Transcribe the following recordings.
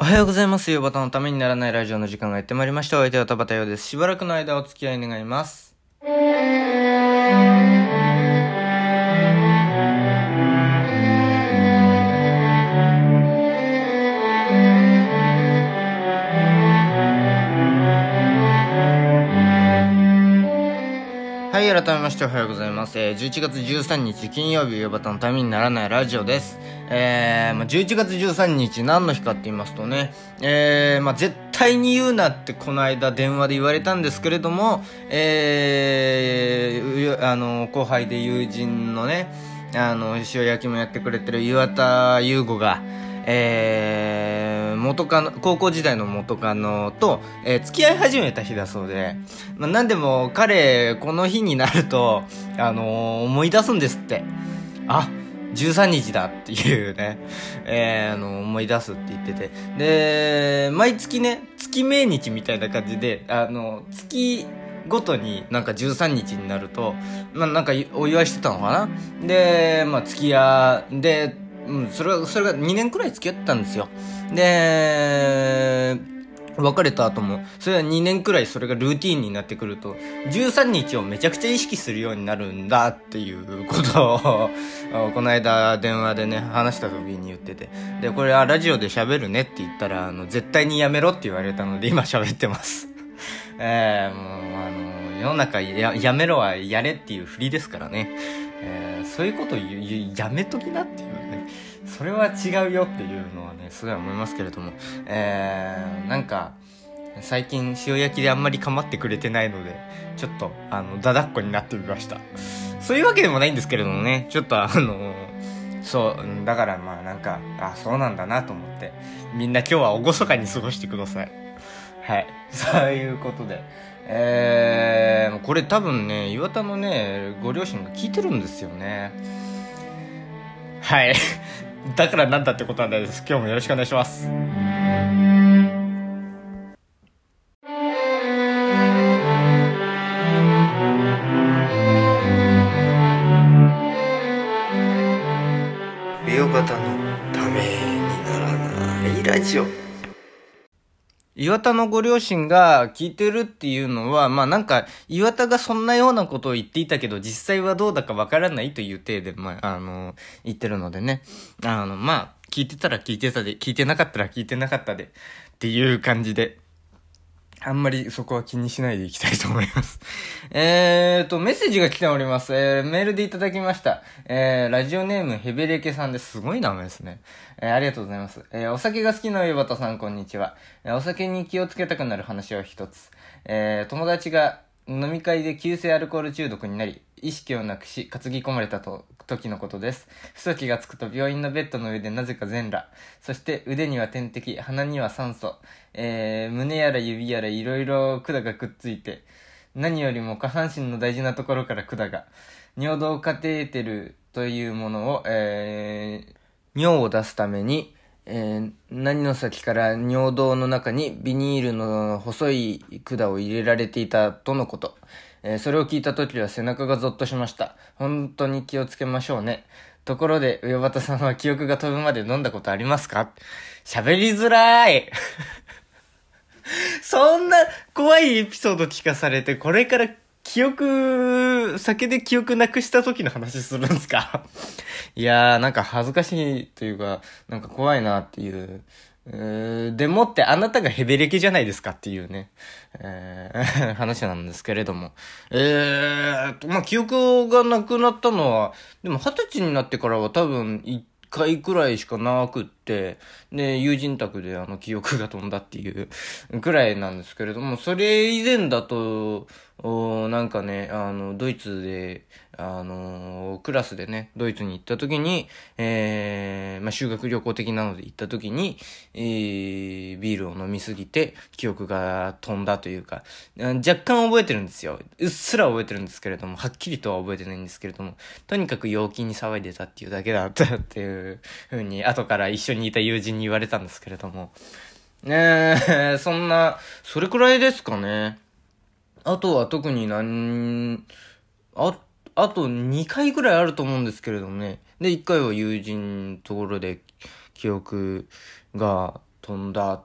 おはようございます。ゆうバタのためにならないラジオの時間がやってまいりました。お相手は田畑ようです。しばらくの間お付き合い願います。はい、改めましておはようございます。えー、11月13日金曜日、ヨバタのためにならないラジオです。えー、まあ、11月13日何の日かって言いますとね、えー、まあ、絶対に言うなってこの間電話で言われたんですけれども、えー、あの、後輩で友人のね、あの、塩焼きもやってくれてる岩田優吾が、えー、元カノ、高校時代の元カノと、えー付き合い始めた日だそうで、まあ、なんでも彼、この日になると、あのー思い出すんですって。あ、13日だっていうね、えー、あの、思い出すって言ってて。で、毎月ね、月命日みたいな感じで、あの、月、ごとになんか13日になると、まあなんかお祝いしてたのかなで、まあ付き合、で、うん、それは、それが2年くらい付き合ったんですよ。で、別れた後も、それは2年くらいそれがルーティンになってくると、13日をめちゃくちゃ意識するようになるんだっていうことを、この間電話でね、話した時に言ってて。で、これはラジオで喋るねって言ったら、あの、絶対にやめろって言われたので今喋ってます。えー、もう、あの、世の中や、やめろはやれっていう振りですからね。えー、そういうこと言う言うやめときなって。それは違うよっていうのはね、すごい思いますけれども。えー、なんか、最近塩焼きであんまり構ってくれてないので、ちょっと、あの、だだっこになってみました。そういうわけでもないんですけれどもね、ちょっとあのそう、だからまあなんか、あ、そうなんだなと思って、みんな今日は厳かに過ごしてください。はい。そういうことで。えー、これ多分ね、岩田のね、ご両親が聞いてるんですよね。はい。だからなんだってことなんです。今日もよろしくお願いします。岩田のご両親が聞いてるっていうのは、まあなんか、岩田がそんなようなことを言っていたけど、実際はどうだかわからないという体で、まあ、あの、言ってるのでね。あの、まあ、聞いてたら聞いてたで、聞いてなかったら聞いてなかったで、っていう感じで。あんまりそこは気にしないでいきたいと思います。えーと、メッセージが来ております。えー、メールでいただきました。えー、ラジオネームヘベレケさんです。すごい名前ですね。えー、ありがとうございます。えー、お酒が好きな岩田さん、こんにちは。えー、お酒に気をつけたくなる話を一つ。えー、友達が飲み会で急性アルコール中毒になり、意識をなくし、担ぎ込まれたと、時のことです。不足がつくと病院のベッドの上でなぜか全裸。そして腕には点滴、鼻には酸素。えー、胸やら指やらいろいろ管がくっついて、何よりも下半身の大事なところから管が。尿道カテーテルというものを、えー、尿を出すために、えー、何の先から尿道の中にビニールの細い管を入れられていたとのこと。えーそれを聞いた時は背中がゾッとしました。本当に気をつけましょうね。ところで、上端さんは記憶が飛ぶまで飲んだことありますか？喋りづらーい そんな怖いエピソード聞かされて、これから記憶、酒で記憶なくした時の話するんですか？いやー、なんか恥ずかしいというか、なんか怖いなっていう。でもってあなたがヘベレケじゃないですかっていうね、えー 話なんですけれども。えーと、まあ、記憶がなくなったのは、でも二十歳になってからは多分一回くらいしかなくって、で、友人宅であの記憶が飛んだっていう くらいなんですけれども、それ以前だと、おなんかね、あの、ドイツで、あの、クラスでね、ドイツに行った時に、えー、まあ、修学旅行的なので行った時に、えー、ビールを飲みすぎて、記憶が飛んだというか、若干覚えてるんですよ。うっすら覚えてるんですけれども、はっきりとは覚えてないんですけれども、とにかく陽気に騒いでたっていうだけだったっていう風に、後から一緒にいた友人に言われたんですけれども、ねえ、そんな、それくらいですかね。あとは特になん、あ、あと2回ぐらいあると思うんですけれどもね。で、1回は友人ところで記憶が飛んだ。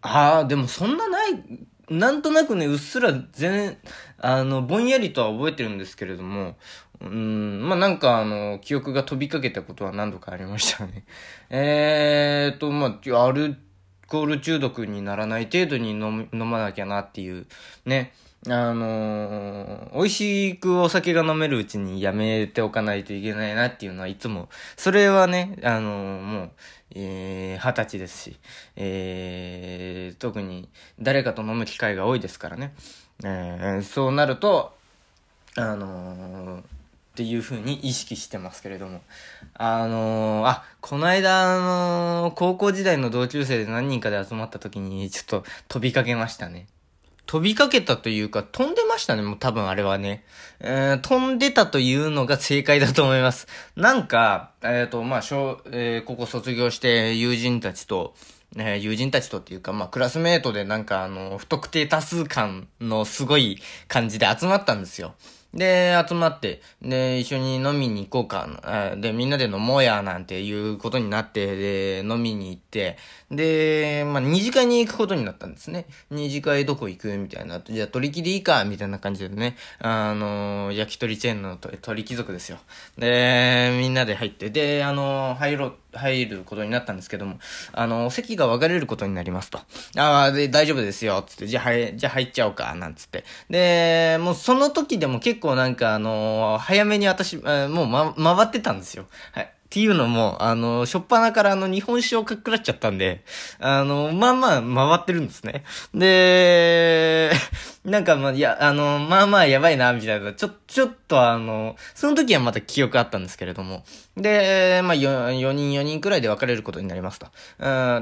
ああ、でもそんなない、なんとなくね、うっすら全、あの、ぼんやりとは覚えてるんですけれども、うん、まあ、なんかあの、記憶が飛びかけたことは何度かありましたね。えーと、まあ、アルコール中毒にならない程度に飲飲まなきゃなっていう、ね。あのー、美味しくお酒が飲めるうちにやめておかないといけないなっていうのはいつも、それはね、あのー、もう、えー、二十歳ですし、えー、特に誰かと飲む機会が多いですからね。えー、そうなると、あのー、っていう風に意識してますけれども。あのー、あ、この間、あのー、高校時代の同級生で何人かで集まった時に、ちょっと飛びかけましたね。飛びかけたというか、飛んでましたね、もう多分あれはね。えー、飛んでたというのが正解だと思います。なんか、えっ、ー、と、まあ、小、えー、ここ卒業して友人たちと、えー、友人たちとっていうか、まあ、クラスメートでなんかあの、不特定多数感のすごい感じで集まったんですよ。で、集まって、で、一緒に飲みに行こうか、で、みんなで飲もうや、なんていうことになって、で、飲みに行って、で、まあ、二次会に行くことになったんですね。二次会どこ行くみたいな。じゃあ、取り木でいいかみたいな感じでね、あの、焼き鳥チェーンの鳥貴族ですよ。で、みんなで入って、で、あの、入ろう、入ることになったんですけども、あの、席が分かれることになりますと。ああ、で、大丈夫ですよ、つって、じゃあ、はい、じゃあ入っちゃおうか、なんつって。で、もうその時でも結構構なんかあの早めに私、もうま、回ってたんですよ。はい。っていうのも、あの、しょっぱなからあの、日本酒をかっくらっちゃったんで、あの、まあまあ、回ってるんですね。で、なんかまあ、いや、あの、まあまあやばいな、みたいな、ちょ、ちょっとあの、その時はまた記憶あったんですけれども。で、まあ4、4人4人くらいで分かれることになりますと。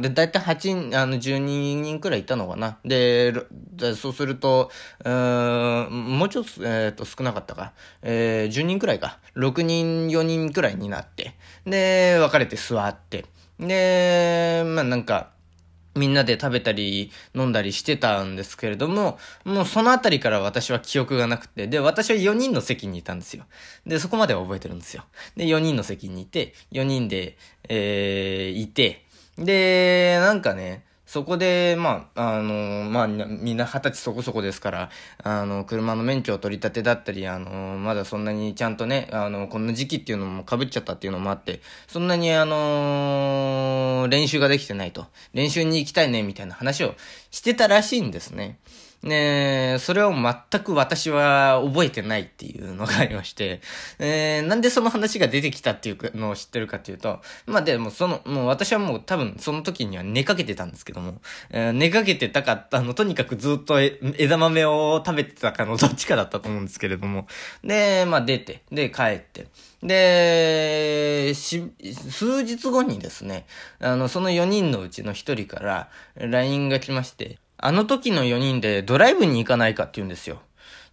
で、だいたい8人、あの、12人くらいいたのかな。で、でそうすると、う、もうちょっと、えっ、ー、と、少なかったか。えー、10人くらいか。6人、4人くらいになって。で、別れて座って。で、まあなんか、みんなで食べたり飲んだりしてたんですけれども、もうそのあたりから私は記憶がなくて、で、私は4人の席にいたんですよ。で、そこまでは覚えてるんですよ。で、4人の席にいて、4人で、えー、いて、で、なんかね、そこで、まあ、あの、まあ、みんな二十歳そこそこですから、あの、車の免許を取り立てだったり、あの、まだそんなにちゃんとね、あの、こんな時期っていうのも被っちゃったっていうのもあって、そんなにあの、練習ができてないと。練習に行きたいね、みたいな話をしてたらしいんですね。ねそれを全く私は覚えてないっていうのがありまして、えー、なんでその話が出てきたっていうのを知ってるかっていうと、まあでもその、もう私はもう多分その時には寝かけてたんですけども、えー、寝かけてたかったの、とにかくずっと枝豆を食べてたかのどっちかだったと思うんですけれども、で、まあ出て、で帰って、で、し、数日後にですね、あの、その4人のうちの1人から LINE が来まして、あの時の4人でドライブに行かないかって言うんですよ。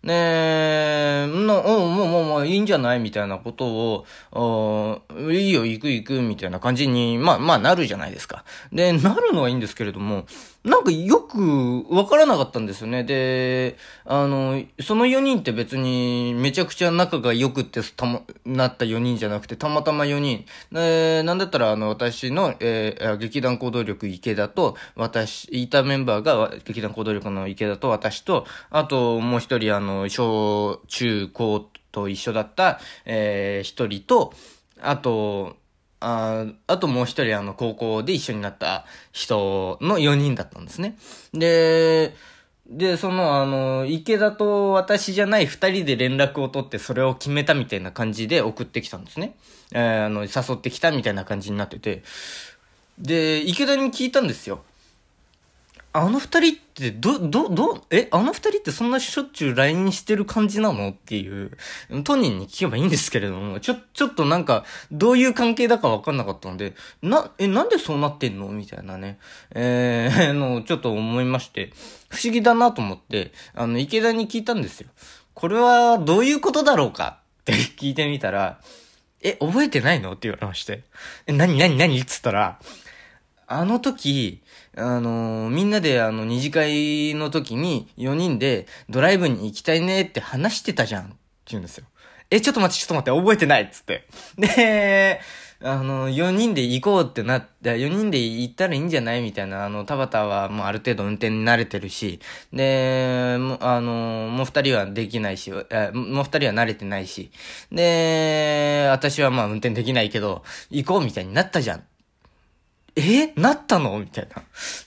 ねえ、の、おもうもうもういいんじゃないみたいなことを、いいよ、行く行く、みたいな感じに、まあまあなるじゃないですか。で、なるのはいいんですけれども、なんかよくわからなかったんですよね。で、あの、その4人って別にめちゃくちゃ仲が良くってたま、なった4人じゃなくて、たまたま4人。えなんだったらあの、私の、えー、劇団行動力池田と、私、いたメンバーが劇団行動力の池田と私と、あともう一人あの、小、中、高と一緒だった、えー、一人と、あと、ああともう一人あの高校で一緒になった人の4人だったんですね。で、で、そのあの、池田と私じゃない2人で連絡を取ってそれを決めたみたいな感じで送ってきたんですね。えー、あの、誘ってきたみたいな感じになってて。で、池田に聞いたんですよ。あの二人ってど、ど、ど、え、あの二人ってそんなしょっちゅう LINE してる感じなの？っていう、当人に聞けばいいんですけれども、ちょ、ちょっとなんか、どういう関係だかわかんなかったので、な、え、なんでそうなってんの？みたいなね、えー、の、ちょっと思いまして、不思議だなと思って、あの、池田に聞いたんですよ。これはどういうことだろうか？って聞いてみたら、え、覚えてないの？って言われまして。え、何何何？っつったら、あの時、あのー、みんなであの、二次会の時に4人でドライブに行きたいねって話してたじゃんって言うんですよ。え、ちょっと待って、ちょっと待って、覚えてないっつって。で、あの、4人で行こうってなって、4人で行ったらいいんじゃないみたいな、あの、田畑はもうある程度運転に慣れてるし、で、もあの、もう2人はできないし、もう2人は慣れてないし、で、私はまあ運転できないけど、行こうみたいになったじゃん。え？なったの？みたい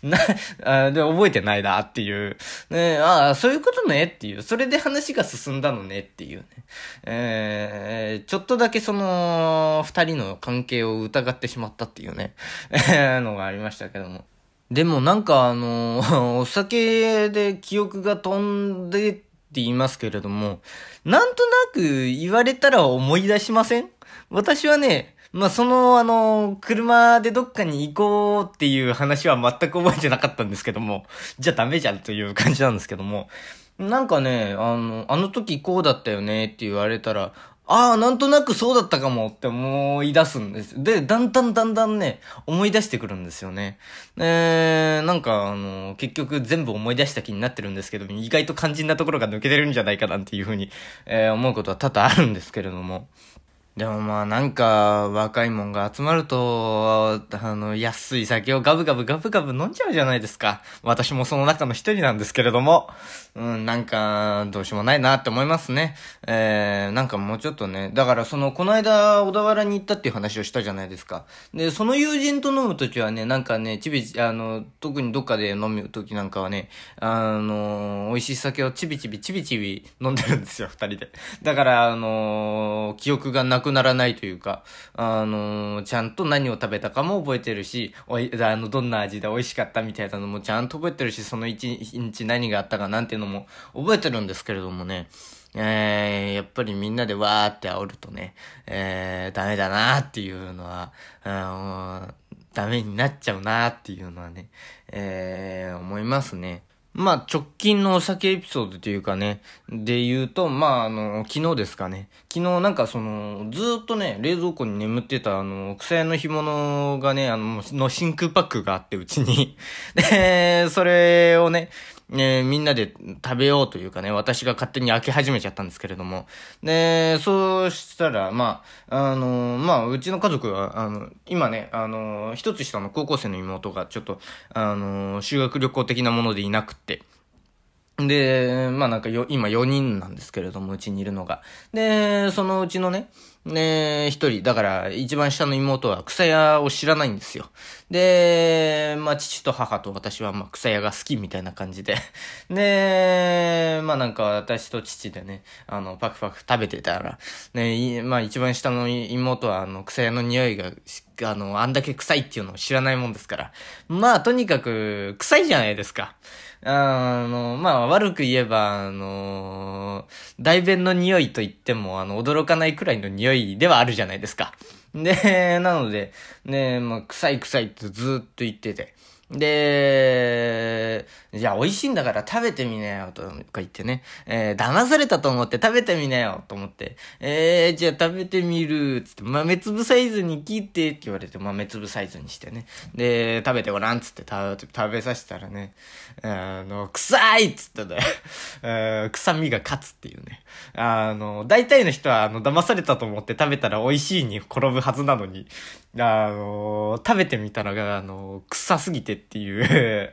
な。な、あで、覚えてないなっていう。ねああ、そういうことねっていう。それで話が進んだのねっていうね。えー、ちょっとだけその、二人の関係を疑ってしまったっていうね、のがありましたけども。でもなんかあの、お酒で記憶が飛んでって言いますけれども、なんとなく言われたら思い出しません？私はね、まあ、その、あの、車でどっかに行こうっていう話は全く覚えてなかったんですけども、じゃあダメじゃんという感じなんですけども、なんかね、あの、あの時こうだったよねって言われたら、ああ、なんとなくそうだったかもって思い出すんです。で、だんだんだんだんね、思い出してくるんですよね。えー、なんか、あの、結局全部思い出した気になってるんですけど、意外と肝心なところが抜けてるんじゃないかなんていうふうに、えー、思うことは多々あるんですけれども。でもまあなんか若いもんが集まると、あの、安い酒をガブガブガブガブ飲んじゃうじゃないですか。私もその中の一人なんですけれども。うん、なんか、どうしようもないなって思いますね。えー、なんかもうちょっとね。だからその、この間小田原に行ったっていう話をしたじゃないですか。で、その友人と飲むときはね、なんかね、ちびち、あの、特にどっかで飲むときなんかはね、あの、美味しい酒をちびちびちびちび飲んでるんですよ、二人で。だから、あの、記憶がなくくならないというか、あのー、ちゃんと何を食べたかも覚えてるし、おい、あの、どんな味で美味しかったみたいなのもちゃんと覚えてるし、その一日何があったかなんていうのも覚えてるんですけれどもね、えー、やっぱりみんなでわーって煽るとね、えー、ダメだなーっていうのは、あのダメになっちゃうなーっていうのはね、えー、思いますね。まあ、直近のお酒エピソードというかね、で言うと、まあ、あの、昨日ですかね。昨日なんかその、ずっとね、冷蔵庫に眠ってたあの、草屋の干物がね、あの、の真空パックがあって、うちに。で、それをね、ね、みんなで食べようというかね、私が勝手に開け始めちゃったんですけれども。で、そうしたら、まあ、あの、まあ、うちの家族は、あの、今ね、あの、一つ下の高校生の妹がちょっと、あの、修学旅行的なものでいなくって、で、まあなんかよ、今4人なんですけれども、うちにいるのが。で、そのうちのね、ね、一人、だから一番下の妹は草屋を知らないんですよ。で、まあ父と母と私はまあ草屋が好きみたいな感じで。で、まあなんか私と父でね、あの、パクパク食べてたら、ね、まあ一番下の妹はあの草屋の匂いが、あの、あんだけ臭いっていうのを知らないもんですから。まあとにかく臭いじゃないですか。あの、まあ、悪く言えば、あの、大便の匂いと言っても、あの、驚かないくらいの匂いではあるじゃないですか。で、なので、ね、まあ、臭い臭いってずっと言ってて。で、じゃあ美味しいんだから食べてみなよ、とか言ってね。えー、騙されたと思って食べてみなよ、と思って。えー、じゃあ食べてみる、つって、豆粒サイズに切って、って言われて、豆粒サイズにしてね。で、食べてごらん、つって食べさせたらね、あの、臭いっつってね、えー、臭みが勝つっていうね。あの、大体の人は、あの、騙されたと思って食べたら美味しいに転ぶはずなのに、あの、食べてみたらが、あの、臭すぎてっていう、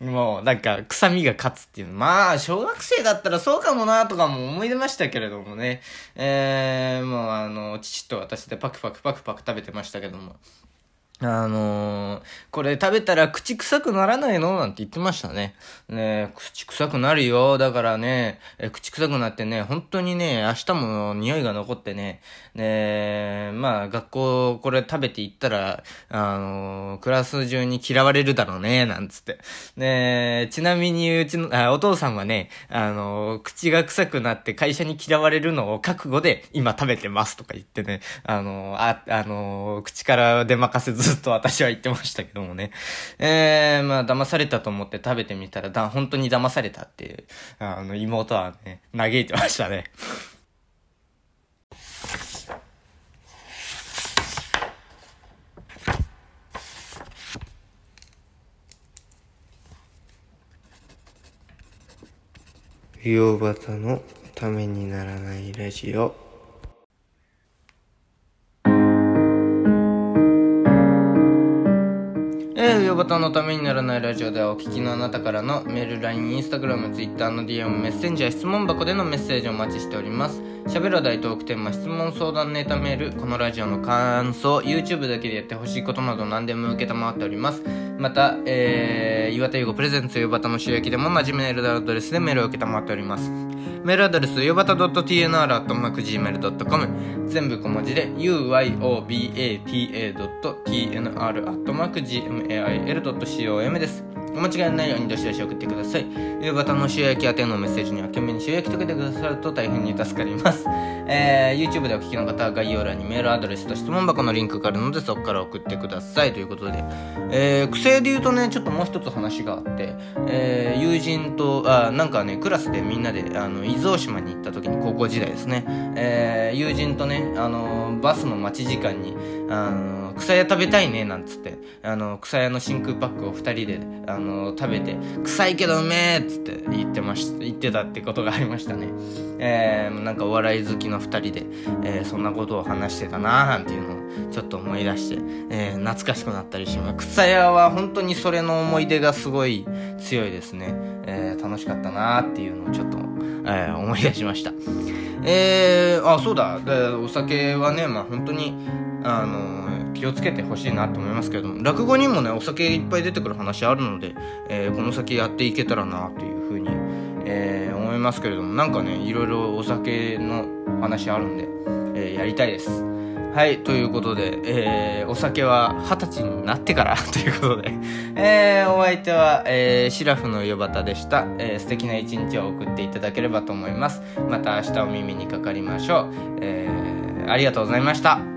もう、なんか、臭みが勝つっていう。まあ、小学生だったらそうかもなとかも思い出ましたけれどもね。えー、もうあの、父と私でパクパクパクパク食べてましたけども。あのー、これ食べたら口臭くならないの？なんて言ってましたね。ね口臭くなるよ。だからね、え口臭くなってね、本当にね、明日も匂いが残ってね、ねまあ学校これ食べて行ったら、あのー、クラス中に嫌われるだろうね、なんつって。ねちなみにうちの、あ、お父さんはね、あのー、口が臭くなって会社に嫌われるのを覚悟で今食べてますとか言ってね、あの、あ、あの口から出まかせずずっと私は言ってましたけどもね。えー、まあ、騙されたと思って食べてみたら、だ、本当に騙されたっていう、あの、妹はね、嘆いてましたね。洋端のためにならないラジオバタのためにならないラジオではお聞きのあなたからのメール、LINE、Instagram、Twitter の DM、メッセンジャー、質問箱でのメッセージをお待ちしております。喋る大トークテーマ、質問相談ネタメール、このラジオの感想、YouTube だけでやってほしいことなど何でも受けたまわっております。また、えー、岩田優子プレゼンツ岩田の収益でも同じメールアドレスでメールを受けたまわっております。メールアドレス、よばた .tnr.gmail.com 全部小文字で、uyobata.tnr.gmail.com です。お間違いないようにどしどし送ってください。夕方の塩焼き宛てのメッセージには懸命に塩焼きとけてくださると大変に助かります。えー、YouTube でお聞きの方は概要欄にメールアドレスと質問箱のリンクがあるのでそこから送ってくださいということで、えー、癖で言うとね、ちょっともう一つ話があって、えー、友人と、あ、なんかね、クラスでみんなで、あの、伊豆大島に行った時に高校時代ですね、えー、友人とね、あの、バスの待ち時間に、あの、草屋食べたいね、なんつって、あの、草屋の真空パックを二人で、あの、食べて、臭いけどうめえっつって言ってました、言ってたってことがありましたね。えー、なんかお笑い好きの二人で、えー、そんなことを話してたなーなんていうのをちょっと思い出して、えー、懐かしくなったりします。草屋は本当にそれの思い出がすごい強いですね。えー、楽しかったなーっていうのをちょっと、えー、思い出しました。えー、あ、そうだ。お酒はね、まあ本当に、あの気をつけてほしいなと思いますけれども、落語にもね、お酒いっぱい出てくる話あるので、えーこの先やっていけたらなというふうに、えー思いますけれども、なんかね、いろいろお酒の話あるんで、えーやりたいです。はい、ということで、えーお酒は二十歳になってから ということで、えーお相手は、えーシラフのよばたでした、えー素敵な一日を送っていただければと思います。また明日お耳にかかりましょう。えーありがとうございました。